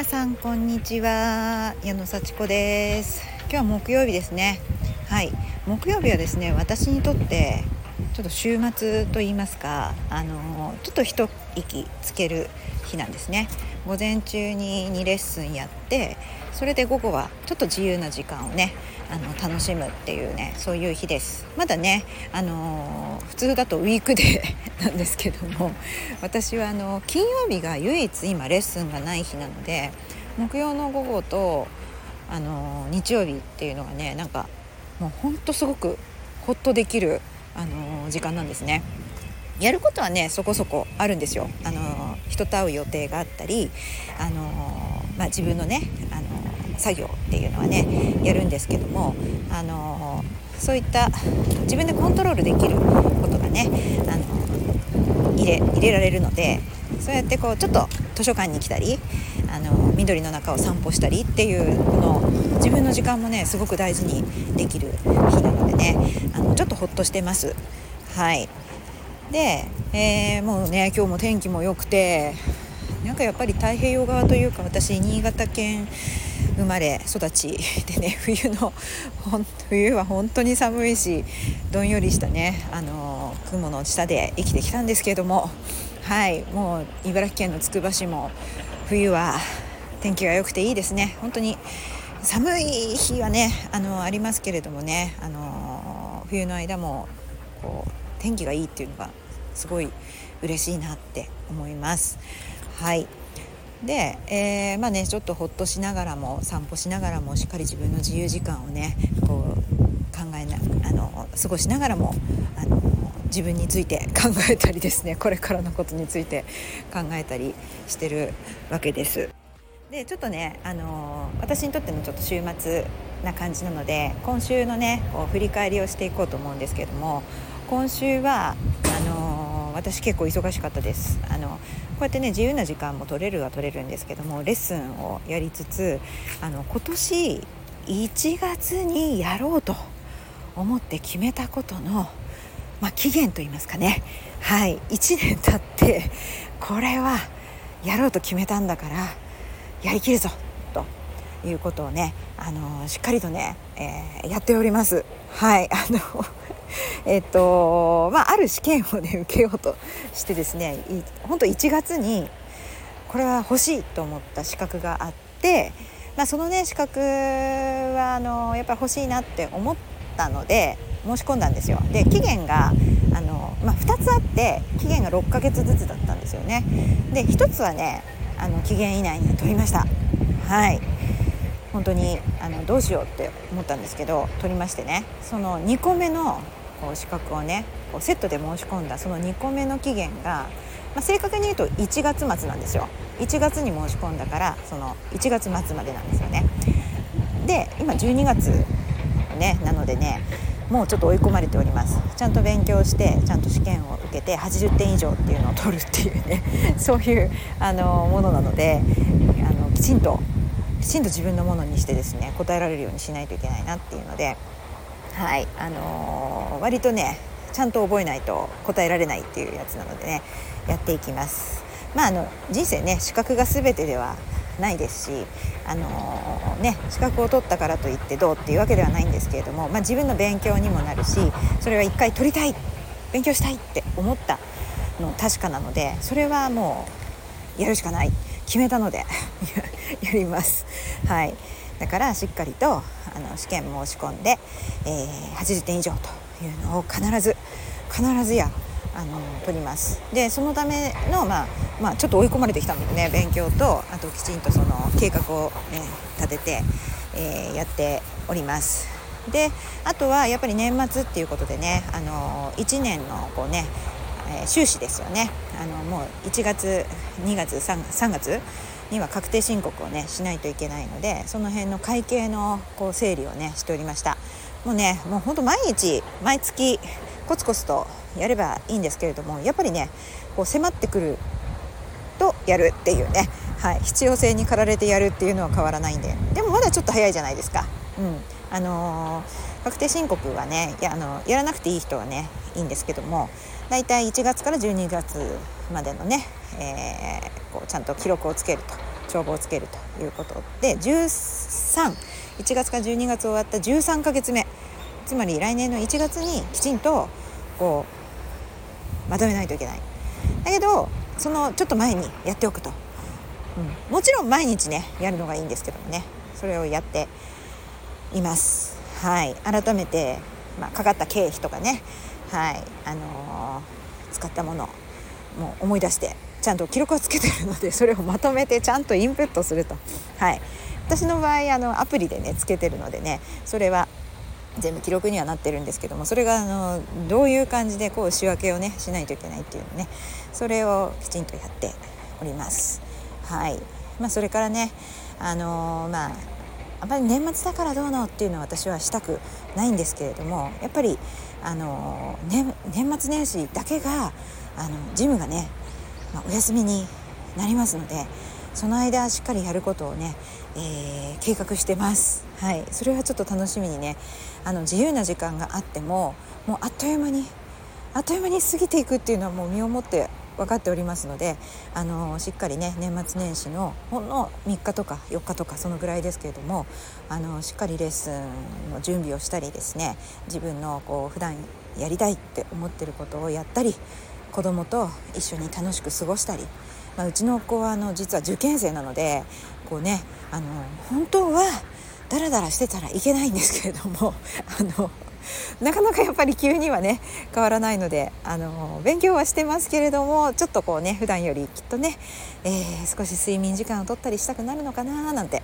皆さんこんにちは。矢野幸子です。今日は木曜日ですね。はい。木曜日はですね私にとってちょっと週末と言いますかあのちょっと一息つける日なんですね。午前中に2レッスンやってそれで午後はちょっと自由な時間をねあの楽しむっていうねそういう日です。まだねあの普通だとウィークデー なんですけども私はあの金曜日が唯一今レッスンがない日なので木曜の午後とあの日曜日っていうのがねなんかもうほんとすごくホッとできるあの時間なんですね。やることはねそこそこあるんですよ。あの人と会う予定があったり、あのまあ、自分のねあの作業っていうのはねやるんですけども、あのそういった自分でコントロールできることがね、あの入れ入れられるのでそうやってこうちょっと図書館に来たりあの緑の中を散歩したりっていうこの自分の時間もねすごく大事にできる日なのでねあのちょっとほっとしてます。はいで、えー、もうね今日も天気も良くてなんかやっぱり太平洋側というか私新潟県生まれ育ちでね 冬の冬は本当に寒いしどんよりしたねあの雲の下で生きてきたんですけれどもはいもう茨城県のつくば市も冬は天気が良くていいですね本当に寒い日はねあのありますけれどもねあの冬の間もこう天気がいいっていうのがすごい嬉しいなって思います。はいで、えー、まあねちょっとほっとしながらも散歩しながらもしっかり自分の自由時間をねこう考えなあの過ごしながらもあの自分について考えたりですね これからのことについて考えたりしてるわけです。でちょっとね、あの私にとってのちょっと週末な感じなので今週のねこう振り返りをしていこうと思うんですけれども今週はあの私結構忙しかったです。あのこうやってね自由な時間も取れるは取れるんですけどもレッスンをやりつつあの今年1月にやろうと思って決めたことの、まあ、期限といいますかね。はい。1年経ってこれはやろうと決めたんだからやりきるぞということをねあのしっかりとね、えー、やっております。はい。あの えっとまあ、ある試験をね受けようとしてですね本当1月にこれは欲しいと思った資格があって、まあ、そのね資格はあのやっぱり欲しいなって思ったので申し込んだんですよ。で期限があの、まあ、2つあって期限が6ヶ月ずつだったんですよね。で1つはねあの期限以内に取りました。はい本当にあのどうしようって思ったんですけど取りましてねその2個目のこう資格をねこうセットで申し込んだその2個目の期限が、まあ、正確に言うと1月末なんですよ1月に申し込んだからその1月末までなんですよねで今12月ねなのでねもうちょっと追い込まれております。ちゃんと勉強してちゃんと試験を受けて80点以上っていうのを取るっていうね。そういうあのものなのであのきちんときちんと自分のものにしてですね答えられるようにしないといけないなっていうのではいあのー、割とねちゃんと覚えないと答えられないっていうやつなのでねやっていきます。まああの人生ね資格が全てではないですしあのー、ね資格を取ったからといってどうっていうわけではないんですけれども、まあ、自分の勉強にもなるしそれは一回取りたい勉強したいって思ったの確かなのでそれはもうやるしかない決めたので やります。はい。だからしっかりとあの試験申し込んで、えー、80点以上というのを必ず必ずやあの取ります。でそのための、まあ、まあちょっと追い込まれてきたのでね勉強とあときちんとその計画を、ね、立てて、えー、やっております。であとはやっぱり年末っていうことでねあの1年のこうね、えー、収支ですよね。あのもう1月2月 3, 3月には確定申告をねしないといけないのでその辺の会計のこう整理をねしておりました。もうねもうほんと毎日毎月コツコツとやればいいんですけれどもやっぱりねこう迫ってくるとやるっていうね、はい、必要性に駆られてやるっていうのは変わらないんででもまだちょっと早いじゃないですか。うんあのー、確定申告はねやあのやらなくていい人はねいいんですけどもだいたい1月から12月までのね、えー、こうちゃんと記録をつけると帳簿をつけるということで131月から12月終わった13ヶ月目つまり来年の1月にきちんとこうまとめないといけない。だけどそのちょっと前にやっておくと、うん、もちろん毎日ねやるのがいいんですけどもね。それをやっています。はい。改めて、まあ、かかった経費とかね。はい。あのー、使ったものもう思い出してちゃんと記録をつけてるので それをまとめてちゃんとインプットすると。はい。私の場合あのアプリでねつけてるのでねそれは全部記録にはなってるんですけどもそれがあのどういう感じでこう仕分けをねしないといけないっていうのねそれをきちんとやっております。はいまあ、それからねあのー、まああまり年末だからどうのっていうのは私はしたくないんですけれどもやっぱりあの、ね、年末年始だけがあのジムがね、まあ、お休みになりますのでその間しっかりやることをね、えー、計画してます。はい、それはちょっと楽しみにねあの自由な時間があってももうあっという間にあっという間に過ぎていくっていうのはもう身をもって分かっておりますのであのしっかりね年末年始のほんの3日とか4日とかそのぐらいですけれどもあのしっかりレッスンの準備をしたりですね自分のこう普段やりたいって思ってることをやったり子供と一緒に楽しく過ごしたり、まあ、うちの子はあの実は受験生なのでこうねあの本当はダラダラしてたらいけないんですけれども あのなかなかやっぱり急にはね変わらないのであの勉強はしてますけれどもちょっとこうね普段よりきっとね、えー、少し睡眠時間を取ったりしたくなるのかななんて、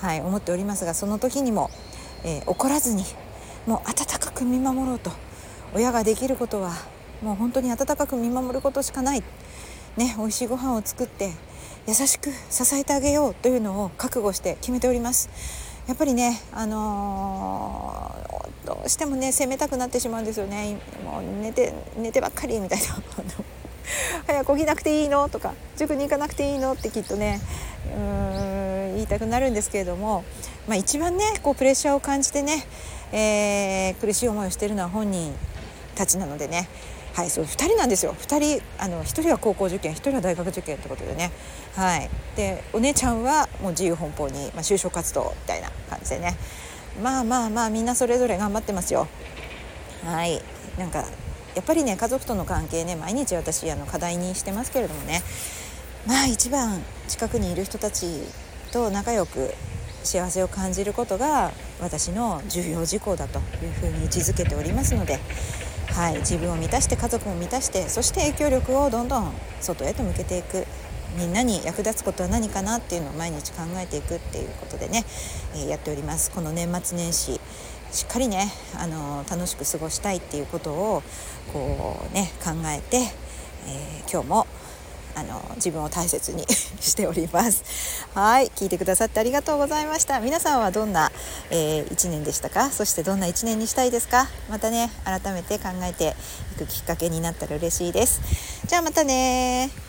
はい、思っておりますがその時にも、えー、怒らずにもう温かく見守ろうと親ができることはもう本当に温かく見守ることしかない、ね、美味しいご飯を作って優しく支えてあげようというのを覚悟して決めております。やっぱりね、あのー、どうしてもね責めたくなってしまうんですよねもう寝て寝てばっかりみたいな 早く起きなくていいのとか塾に行かなくていいのってきっとねうーん言いたくなるんですけれども、まあ、一番ねこうプレッシャーを感じてね、えー、苦しい思いをしているのは本人たちなのでねはいそう2人なんですよ。2人あの1人は高校受験1人は大学受験ってことでね。はい。でお姉ちゃんはもう自由奔放に、まあ、就職活動みたいな感じでね。まあまあまあみんなそれぞれ頑張ってますよ。はい。なんかやっぱりね家族との関係ね毎日私あの課題にしてますけれどもね。まあ一番近くにいる人たちと仲良く幸せを感じることが私の重要事項だというふうに位置づけておりますので。はい、自分を満たして家族も満たしてそして影響力をどんどん外へと向けていく。みんなに役立つことは何かなっていうのを毎日考えていくっていうことでね、えー、やっております。この年末年始しっかりね、あのー、楽しく過ごしたいっていうことをこうね考えて、えー、今日もあの自分を大切に しております。はい聞いてくださってありがとうございました。皆さんはどんな、えー、1年でしたか？そしてどんな1年にしたいですか？またね改めて考えていくきっかけになったら嬉しいです。じゃあまたね